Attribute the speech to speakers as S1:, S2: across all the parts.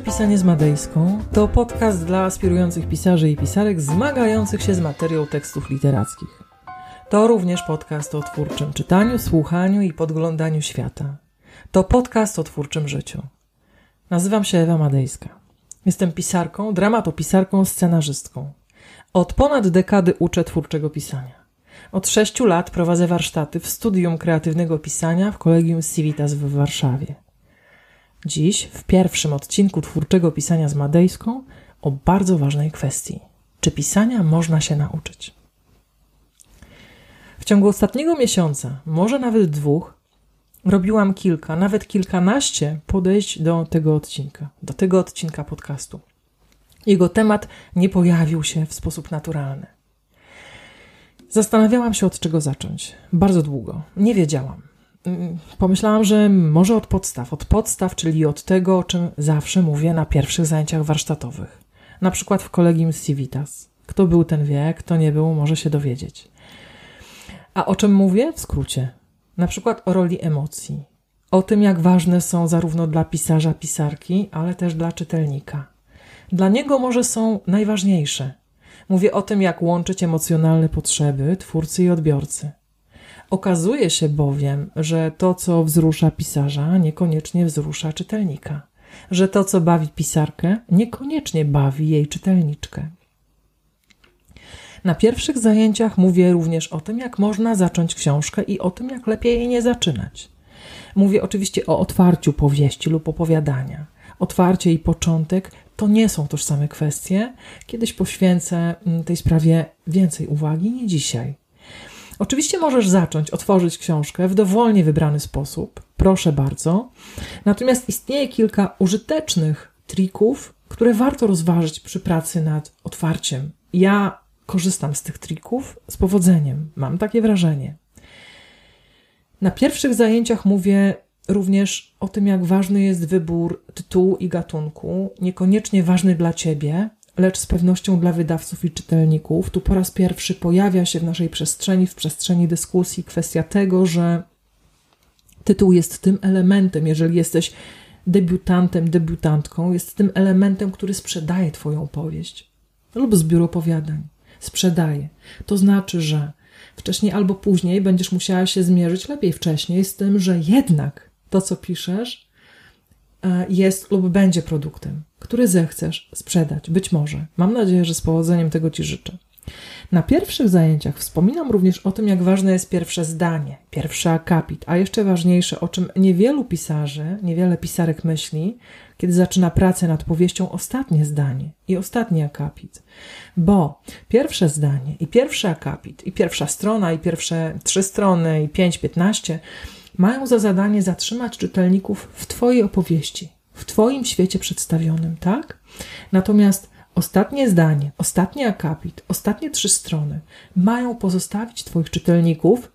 S1: Pisanie z Madejską to podcast dla aspirujących pisarzy i pisarek zmagających się z materią tekstów literackich. To również podcast o twórczym czytaniu, słuchaniu i podglądaniu świata. To podcast o twórczym życiu. Nazywam się Ewa Madejska. Jestem pisarką, dramatopisarką, scenarzystką. Od ponad dekady uczę twórczego pisania. Od sześciu lat prowadzę warsztaty w Studium Kreatywnego Pisania w Kolegium Civitas w Warszawie. Dziś, w pierwszym odcinku twórczego pisania z Madejską, o bardzo ważnej kwestii: czy pisania można się nauczyć? W ciągu ostatniego miesiąca, może nawet dwóch, robiłam kilka, nawet kilkanaście podejść do tego odcinka, do tego odcinka podcastu. Jego temat nie pojawił się w sposób naturalny. Zastanawiałam się, od czego zacząć. Bardzo długo. Nie wiedziałam. Pomyślałam, że może od podstaw. Od podstaw, czyli od tego, o czym zawsze mówię na pierwszych zajęciach warsztatowych. Na przykład w kolegium Civitas. Kto był, ten wie, kto nie był, może się dowiedzieć. A o czym mówię? W skrócie. Na przykład o roli emocji. O tym, jak ważne są zarówno dla pisarza, pisarki, ale też dla czytelnika. Dla niego może są najważniejsze. Mówię o tym, jak łączyć emocjonalne potrzeby twórcy i odbiorcy. Okazuje się bowiem, że to, co wzrusza pisarza, niekoniecznie wzrusza czytelnika, że to, co bawi pisarkę, niekoniecznie bawi jej czytelniczkę. Na pierwszych zajęciach mówię również o tym, jak można zacząć książkę i o tym, jak lepiej jej nie zaczynać. Mówię oczywiście o otwarciu powieści lub opowiadania. Otwarcie i początek to nie są tożsame kwestie. Kiedyś poświęcę mm, tej sprawie więcej uwagi, nie dzisiaj. Oczywiście możesz zacząć otworzyć książkę w dowolnie wybrany sposób, proszę bardzo. Natomiast istnieje kilka użytecznych trików, które warto rozważyć przy pracy nad otwarciem. Ja korzystam z tych trików z powodzeniem, mam takie wrażenie. Na pierwszych zajęciach mówię również o tym, jak ważny jest wybór tytułu i gatunku, niekoniecznie ważny dla ciebie, lecz z pewnością dla wydawców i czytelników. Tu po raz pierwszy pojawia się w naszej przestrzeni, w przestrzeni dyskusji kwestia tego, że tytuł jest tym elementem, jeżeli jesteś debiutantem, debiutantką, jest tym elementem, który sprzedaje Twoją powieść lub zbiór opowiadań. Sprzedaje. To znaczy, że wcześniej albo później będziesz musiała się zmierzyć lepiej wcześniej z tym, że jednak to, co piszesz, e, jest lub będzie produktem który zechcesz sprzedać. Być może. Mam nadzieję, że z powodzeniem tego Ci życzę. Na pierwszych zajęciach wspominam również o tym, jak ważne jest pierwsze zdanie, pierwszy akapit, a jeszcze ważniejsze, o czym niewielu pisarzy, niewiele pisarek myśli, kiedy zaczyna pracę nad powieścią, ostatnie zdanie i ostatni akapit. Bo pierwsze zdanie i pierwszy akapit, i pierwsza strona, i pierwsze trzy strony, i pięć, piętnaście mają za zadanie zatrzymać czytelników w Twojej opowieści, w Twoim świecie przedstawionym, tak? Natomiast ostatnie zdanie, ostatni akapit, ostatnie trzy strony mają pozostawić Twoich czytelników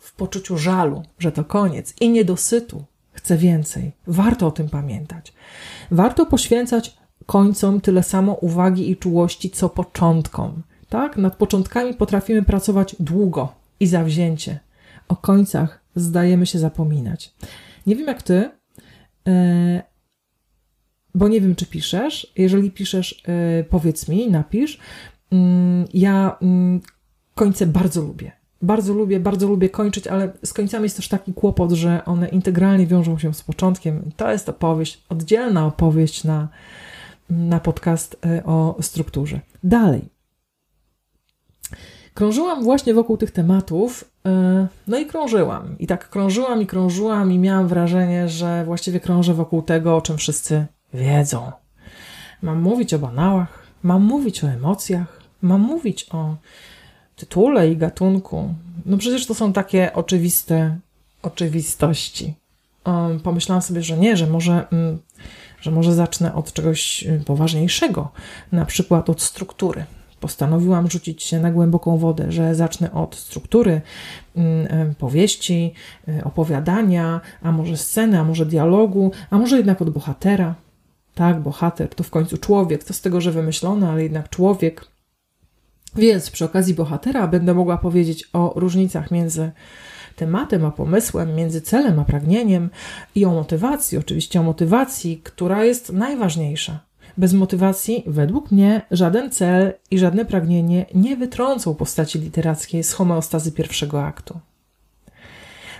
S1: w poczuciu żalu, że to koniec i niedosytu. Chcę więcej. Warto o tym pamiętać. Warto poświęcać końcom tyle samo uwagi i czułości, co początkom. Tak? Nad początkami potrafimy pracować długo i zawzięcie. O końcach zdajemy się zapominać. Nie wiem jak ty, bo nie wiem, czy piszesz. Jeżeli piszesz, e, powiedz mi, napisz. Mm, ja mm, końce bardzo lubię. Bardzo lubię, bardzo lubię kończyć, ale z końcami jest też taki kłopot, że one integralnie wiążą się z początkiem. To jest opowieść, oddzielna opowieść na, na podcast e, o strukturze. Dalej. Krążyłam właśnie wokół tych tematów, e, no i krążyłam. I tak krążyłam i krążyłam, i miałam wrażenie, że właściwie krążę wokół tego, o czym wszyscy wiedzą. Mam mówić o banałach, mam mówić o emocjach, mam mówić o tytule i gatunku. No przecież to są takie oczywiste oczywistości. Pomyślałam sobie, że nie, że może, mm, że może zacznę od czegoś poważniejszego, na przykład od struktury postanowiłam rzucić się na głęboką wodę, że zacznę od struktury mm, powieści, e, opowiadania, a może sceny, a może dialogu, a może jednak od bohatera. Tak, bohater to w końcu człowiek, to z tego, że wymyślony, ale jednak człowiek. Więc przy okazji bohatera będę mogła powiedzieć o różnicach między tematem a pomysłem, między celem a pragnieniem i o motywacji, oczywiście o motywacji, która jest najważniejsza. Bez motywacji, według mnie, żaden cel i żadne pragnienie nie wytrącą postaci literackiej z homeostazy pierwszego aktu.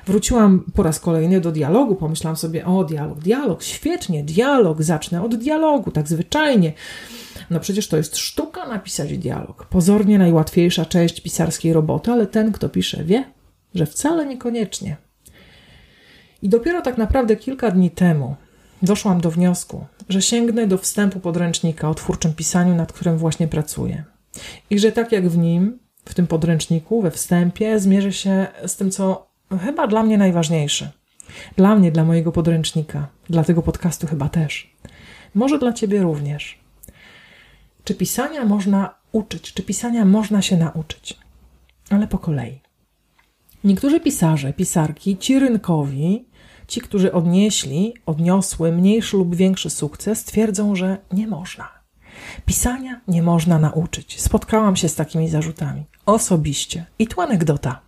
S1: Wróciłam po raz kolejny do dialogu, pomyślałam sobie, o dialog, dialog, świetnie, dialog, zacznę od dialogu, tak zwyczajnie. No przecież to jest sztuka napisać dialog. Pozornie najłatwiejsza część pisarskiej roboty, ale ten, kto pisze, wie, że wcale niekoniecznie. I dopiero tak naprawdę kilka dni temu doszłam do wniosku, że sięgnę do wstępu podręcznika o twórczym pisaniu, nad którym właśnie pracuję. I że tak jak w nim, w tym podręczniku, we wstępie, zmierzę się z tym, co chyba dla mnie najważniejsze. Dla mnie, dla mojego podręcznika, dla tego podcastu chyba też. Może dla ciebie również. Czy pisania można uczyć? Czy pisania można się nauczyć? Ale po kolei. Niektórzy pisarze, pisarki, ci rynkowi, ci, którzy odnieśli, odniosły mniejszy lub większy sukces, twierdzą, że nie można. Pisania nie można nauczyć. Spotkałam się z takimi zarzutami. Osobiście. I tu anegdota.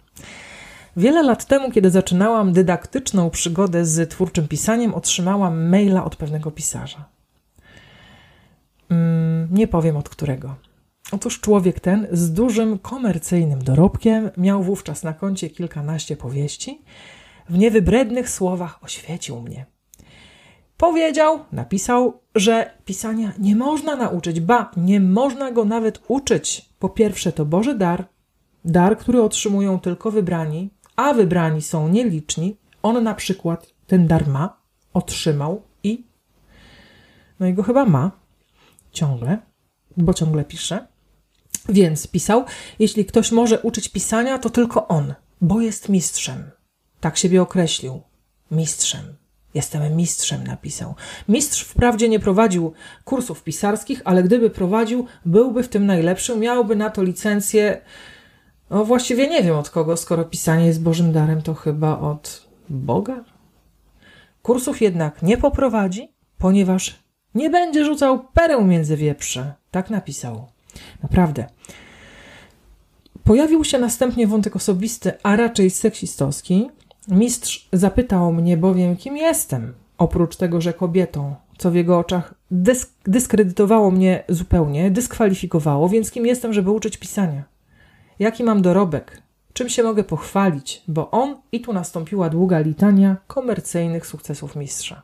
S1: Wiele lat temu, kiedy zaczynałam dydaktyczną przygodę z twórczym pisaniem, otrzymałam maila od pewnego pisarza. Mm, nie powiem od którego. Otóż człowiek ten z dużym komercyjnym dorobkiem miał wówczas na koncie kilkanaście powieści. W niewybrednych słowach oświecił mnie. Powiedział, napisał, że pisania nie można nauczyć, ba, nie można go nawet uczyć. Po pierwsze, to Boży dar, dar, który otrzymują tylko wybrani, a wybrani są nieliczni. On na przykład ten dar ma, otrzymał i. No i go chyba ma ciągle, bo ciągle pisze. Więc pisał: Jeśli ktoś może uczyć pisania, to tylko on, bo jest mistrzem. Tak siebie określił. Mistrzem. Jestem mistrzem, napisał. Mistrz wprawdzie nie prowadził kursów pisarskich, ale gdyby prowadził, byłby w tym najlepszy, miałby na to licencję. No właściwie nie wiem od kogo, skoro pisanie jest Bożym darem, to chyba od Boga. Kursów jednak nie poprowadzi, ponieważ nie będzie rzucał pereł między wieprze. Tak napisał. Naprawdę. Pojawił się następnie wątek osobisty, a raczej seksistowski. Mistrz zapytał mnie bowiem, kim jestem, oprócz tego, że kobietą, co w jego oczach dysk dyskredytowało mnie zupełnie, dyskwalifikowało, więc kim jestem, żeby uczyć pisania? Jaki mam dorobek? Czym się mogę pochwalić? Bo on, i tu nastąpiła długa litania komercyjnych sukcesów mistrza.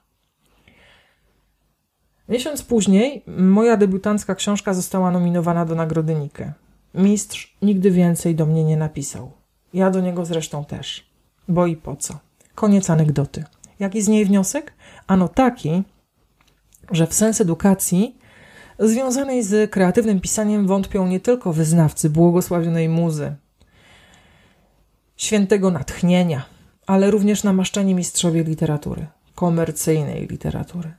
S1: Miesiąc później moja debiutancka książka została nominowana do nagrody Nike. Mistrz nigdy więcej do mnie nie napisał. Ja do niego zresztą też. Bo i po co? Koniec anegdoty. Jaki z niej wniosek? Ano taki, że w sens edukacji związanej z kreatywnym pisaniem wątpią nie tylko wyznawcy błogosławionej muzy, świętego natchnienia, ale również namaszczeni mistrzowie literatury, komercyjnej literatury.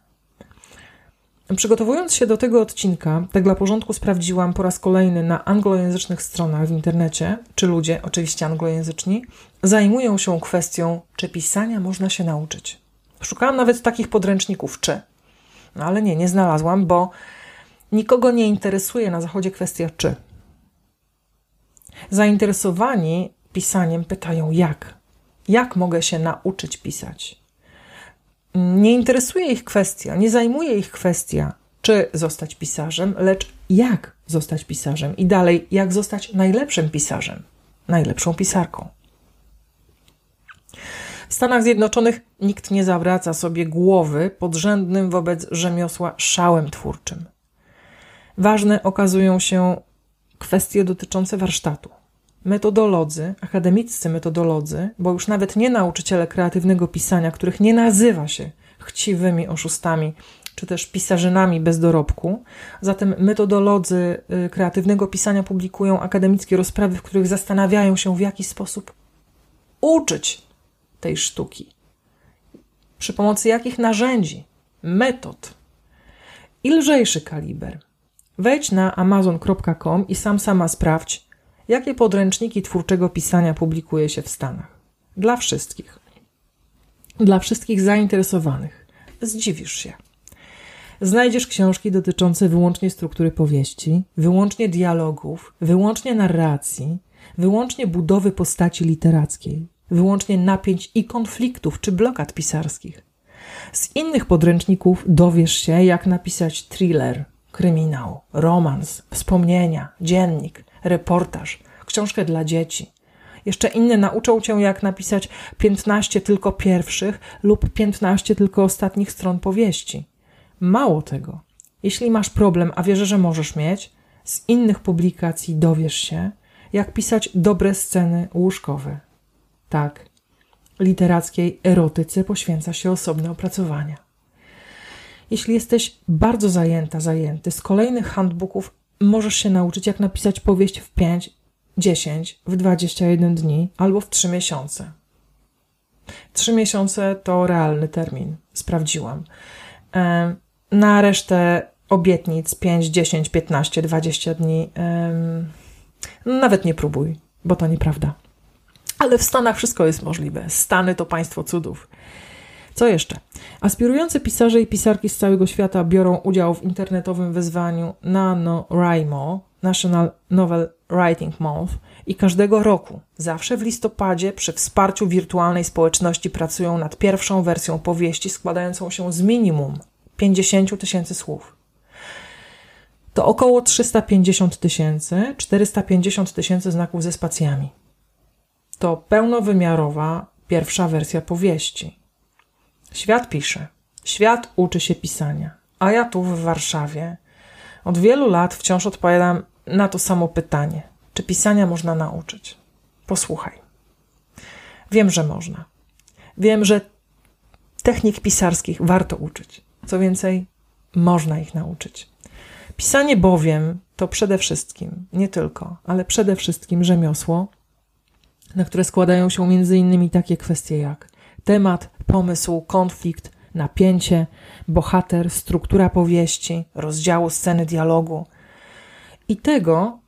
S1: Przygotowując się do tego odcinka, tak dla porządku sprawdziłam po raz kolejny na anglojęzycznych stronach w internecie, czy ludzie, oczywiście anglojęzyczni, zajmują się kwestią, czy pisania można się nauczyć. Szukałam nawet takich podręczników, czy. No ale nie, nie znalazłam, bo nikogo nie interesuje na zachodzie kwestia czy. Zainteresowani pisaniem pytają jak. Jak mogę się nauczyć pisać? Nie interesuje ich kwestia, nie zajmuje ich kwestia, czy zostać pisarzem, lecz jak zostać pisarzem i dalej, jak zostać najlepszym pisarzem, najlepszą pisarką. W Stanach Zjednoczonych nikt nie zawraca sobie głowy podrzędnym wobec rzemiosła szałem twórczym. Ważne okazują się kwestie dotyczące warsztatu. Metodolodzy, akademiccy metodolodzy, bo już nawet nie nauczyciele kreatywnego pisania, których nie nazywa się chciwymi oszustami, czy też pisarzynami bez dorobku. Zatem metodolodzy y, kreatywnego pisania publikują akademickie rozprawy, w których zastanawiają się, w jaki sposób uczyć tej sztuki. Przy pomocy jakich narzędzi, metod. I lżejszy kaliber. Wejdź na amazon.com i sam sama sprawdź, jakie podręczniki twórczego pisania publikuje się w Stanach. Dla wszystkich. Dla wszystkich zainteresowanych. Zdziwisz się. Znajdziesz książki dotyczące wyłącznie struktury powieści, wyłącznie dialogów, wyłącznie narracji, wyłącznie budowy postaci literackiej, wyłącznie napięć i konfliktów czy blokad pisarskich. Z innych podręczników dowiesz się, jak napisać thriller, kryminał, romans, wspomnienia, dziennik, reportaż, książkę dla dzieci. Jeszcze inne nauczą cię, jak napisać 15 tylko pierwszych lub 15 tylko ostatnich stron powieści. Mało tego. Jeśli masz problem, a wierzę, że możesz mieć, z innych publikacji dowiesz się, jak pisać dobre sceny łóżkowe. Tak, literackiej erotyce poświęca się osobne opracowania. Jeśli jesteś bardzo zajęta, zajęty, z kolejnych handbooków możesz się nauczyć, jak napisać powieść w 5, 10, w 21 dni albo w 3 miesiące. 3 miesiące to realny termin, sprawdziłam. Na resztę obietnic 5, 10, 15, 20 dni nawet nie próbuj, bo to nieprawda. Ale w Stanach wszystko jest możliwe. Stany to państwo cudów. Co jeszcze? Aspirujący pisarze i pisarki z całego świata biorą udział w internetowym wyzwaniu NaNoWriMo, National Novel Writing Month, i każdego roku, zawsze w listopadzie, przy wsparciu wirtualnej społeczności pracują nad pierwszą wersją powieści składającą się z minimum 50 tysięcy słów. To około 350 tysięcy, 450 tysięcy znaków ze spacjami. To pełnowymiarowa pierwsza wersja powieści. Świat pisze, świat uczy się pisania, a ja tu w Warszawie od wielu lat wciąż odpowiadam na to samo pytanie: czy pisania można nauczyć? Posłuchaj. Wiem, że można. Wiem, że technik pisarskich warto uczyć. Co więcej, można ich nauczyć. Pisanie bowiem to przede wszystkim, nie tylko, ale przede wszystkim rzemiosło, na które składają się innymi takie kwestie jak temat, pomysł, konflikt, napięcie, bohater, struktura powieści, rozdziału sceny dialogu. I tego,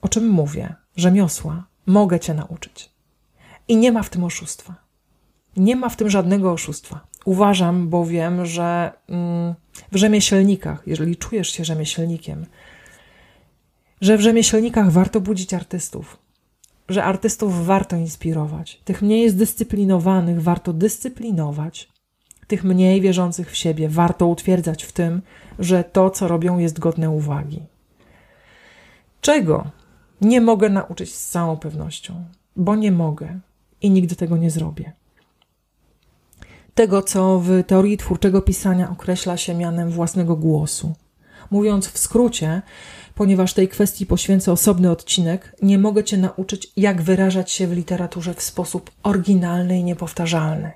S1: o czym mówię, rzemiosła, mogę cię nauczyć. I nie ma w tym oszustwa. Nie ma w tym żadnego oszustwa. Uważam bowiem, że mm, w rzemieślnikach, jeżeli czujesz się rzemieślnikiem, że w rzemieślnikach warto budzić artystów, że artystów warto inspirować, tych mniej zdyscyplinowanych warto dyscyplinować, tych mniej wierzących w siebie warto utwierdzać w tym, że to, co robią, jest godne uwagi. Czego nie mogę nauczyć z całą pewnością, bo nie mogę i nigdy tego nie zrobię tego, co w teorii twórczego pisania określa się mianem własnego głosu. Mówiąc w skrócie, ponieważ tej kwestii poświęcę osobny odcinek, nie mogę Cię nauczyć, jak wyrażać się w literaturze w sposób oryginalny i niepowtarzalny.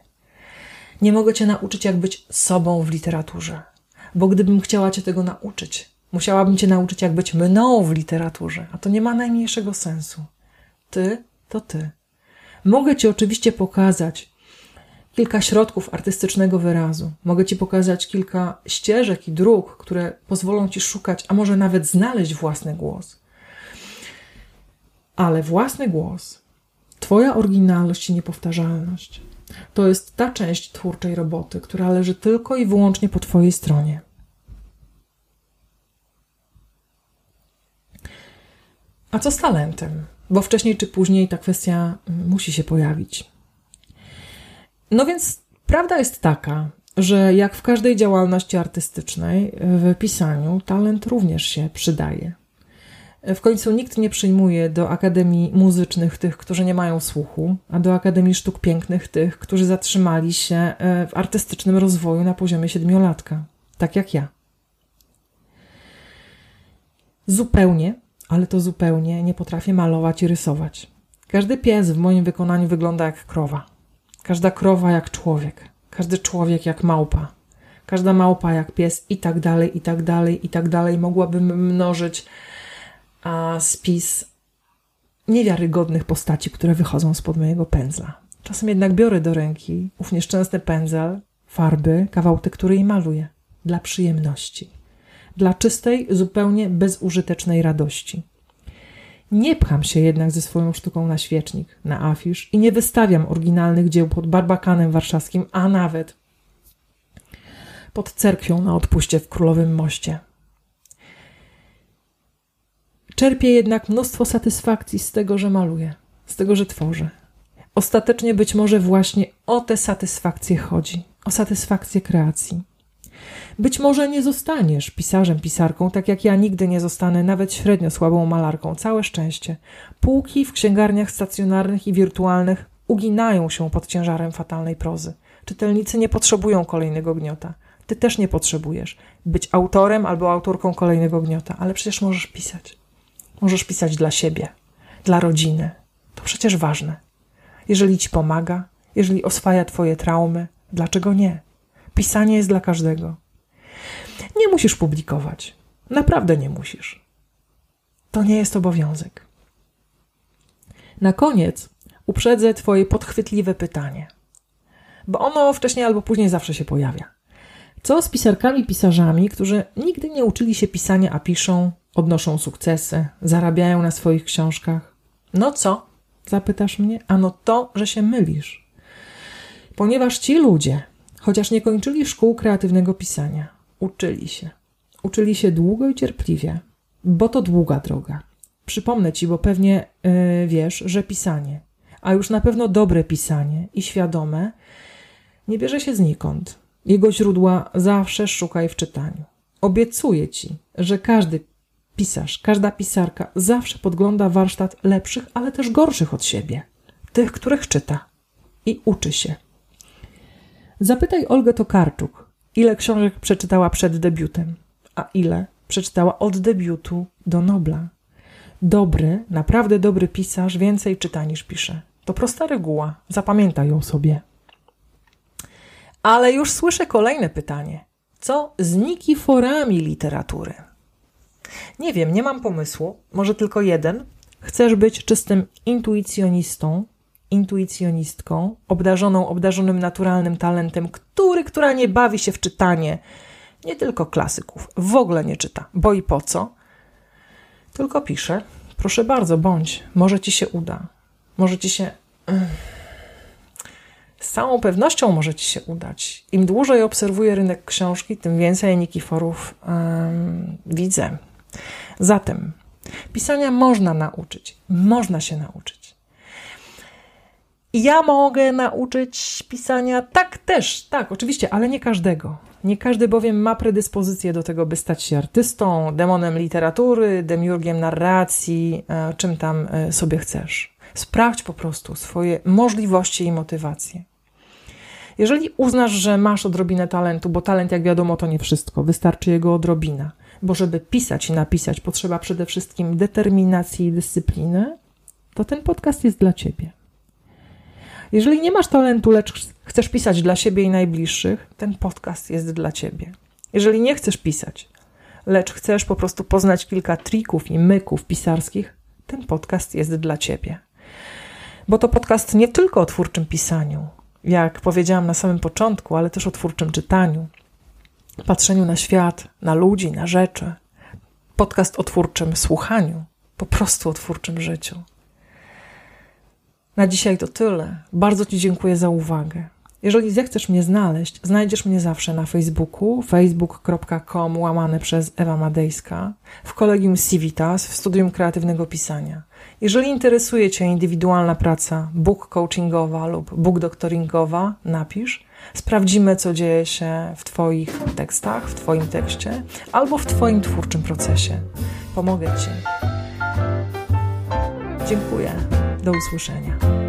S1: Nie mogę Cię nauczyć, jak być sobą w literaturze, bo gdybym chciała Cię tego nauczyć, musiałabym Cię nauczyć, jak być mną w literaturze, a to nie ma najmniejszego sensu. Ty to Ty. Mogę Ci oczywiście pokazać, kilka środków artystycznego wyrazu. Mogę Ci pokazać kilka ścieżek i dróg, które pozwolą Ci szukać, a może nawet znaleźć własny głos. Ale własny głos, Twoja oryginalność i niepowtarzalność to jest ta część twórczej roboty, która leży tylko i wyłącznie po Twojej stronie. A co z talentem? Bo wcześniej czy później ta kwestia musi się pojawić. No więc prawda jest taka, że jak w każdej działalności artystycznej, w pisaniu talent również się przydaje. W końcu nikt nie przyjmuje do akademii muzycznych tych, którzy nie mają słuchu, a do akademii sztuk pięknych tych, którzy zatrzymali się e, w artystycznym rozwoju na poziomie siedmiolatka, tak jak ja. Zupełnie, ale to zupełnie nie potrafię malować i rysować. Każdy pies w moim wykonaniu wygląda jak krowa. Każda krowa jak człowiek, każdy człowiek jak małpa, każda małpa jak pies i tak dalej, i tak dalej, i tak dalej. Mogłabym mnożyć a, spis niewiarygodnych postaci, które wychodzą spod mojego pędzla. Czasem jednak biorę do ręki ów nieszczęsny pędzel, farby, kawał tektury i maluję. Dla przyjemności. Dla czystej, zupełnie bezużytecznej radości. Nie pcham się jednak ze swoją sztuką na świecznik, na afisz i nie wystawiam oryginalnych dzieł pod barbakanem warszawskim, a nawet pod cerkwią na odpuście w Królowym Moście. Czerpię jednak mnóstwo satysfakcji z tego, że maluję, z tego, że tworzę. Ostatecznie być może właśnie o tę satysfakcję chodzi, o satysfakcję kreacji. Być może nie zostaniesz pisarzem, pisarką, tak jak ja nigdy nie zostanę nawet średnio słabą malarką. Całe szczęście. Półki w księgarniach stacjonarnych i wirtualnych uginają się pod ciężarem fatalnej prozy. Czytelnicy nie potrzebują kolejnego gniota. Ty też nie potrzebujesz być autorem albo autorką kolejnego gniota, ale przecież możesz pisać. Możesz pisać dla siebie, dla rodziny. To przecież ważne. Jeżeli ci pomaga, jeżeli oswaja twoje traumy, dlaczego nie? Pisanie jest dla każdego. Nie musisz publikować. Naprawdę nie musisz. To nie jest obowiązek. Na koniec uprzedzę Twoje podchwytliwe pytanie, bo ono wcześniej albo później zawsze się pojawia. Co z pisarkami, pisarzami, którzy nigdy nie uczyli się pisania, a piszą, odnoszą sukcesy, zarabiają na swoich książkach? No co? Zapytasz mnie? Ano to, że się mylisz. Ponieważ ci ludzie, chociaż nie kończyli szkół kreatywnego pisania, uczyli się. Uczyli się długo i cierpliwie, bo to długa droga. Przypomnę ci, bo pewnie yy, wiesz, że pisanie, a już na pewno dobre pisanie i świadome, nie bierze się znikąd. Jego źródła zawsze szukaj w czytaniu. Obiecuję ci, że każdy pisarz, każda pisarka zawsze podgląda warsztat lepszych, ale też gorszych od siebie, tych, których czyta i uczy się. Zapytaj Olgę Tokarczuk, ile książek przeczytała przed debiutem, a ile przeczytała od debiutu do Nobla. Dobry, naprawdę dobry pisarz więcej czyta niż pisze. To prosta reguła, zapamiętaj ją sobie. Ale już słyszę kolejne pytanie. Co z nikiforami literatury? Nie wiem, nie mam pomysłu, może tylko jeden. Chcesz być czystym intuicjonistą, intuicjonistką, obdarzoną, obdarzonym naturalnym talentem, który, która nie bawi się w czytanie, nie tylko klasyków, w ogóle nie czyta, bo i po co, tylko pisze. Proszę bardzo, bądź, może ci się uda. Może ci się. Z całą pewnością może ci się udać. Im dłużej obserwuję rynek książki, tym więcej Nikiforów um, widzę. Zatem pisania można nauczyć, można się nauczyć. Ja mogę nauczyć pisania, tak też, tak, oczywiście, ale nie każdego. Nie każdy bowiem ma predyspozycję do tego, by stać się artystą, demonem literatury, demiurgiem narracji, e, czym tam e, sobie chcesz. Sprawdź po prostu swoje możliwości i motywacje. Jeżeli uznasz, że masz odrobinę talentu, bo talent, jak wiadomo, to nie wszystko, wystarczy jego odrobina, bo żeby pisać i napisać potrzeba przede wszystkim determinacji i dyscypliny, to ten podcast jest dla ciebie. Jeżeli nie masz talentu, lecz chcesz pisać dla siebie i najbliższych, ten podcast jest dla ciebie. Jeżeli nie chcesz pisać, lecz chcesz po prostu poznać kilka trików i myków pisarskich, ten podcast jest dla ciebie. Bo to podcast nie tylko o twórczym pisaniu, jak powiedziałam na samym początku, ale też o twórczym czytaniu, patrzeniu na świat, na ludzi, na rzeczy. Podcast o twórczym słuchaniu, po prostu o twórczym życiu. Na dzisiaj to tyle. Bardzo Ci dziękuję za uwagę. Jeżeli zechcesz mnie znaleźć, znajdziesz mnie zawsze na Facebooku, facebook.com łamane przez Ewa Madejska, w kolegium Civitas, w studium kreatywnego pisania. Jeżeli interesuje Cię indywidualna praca book coachingowa lub book doktoringowa, napisz. Sprawdzimy, co dzieje się w Twoich tekstach, w Twoim tekście albo w Twoim twórczym procesie. Pomogę Ci. Dziękuję. Do usłyszenia.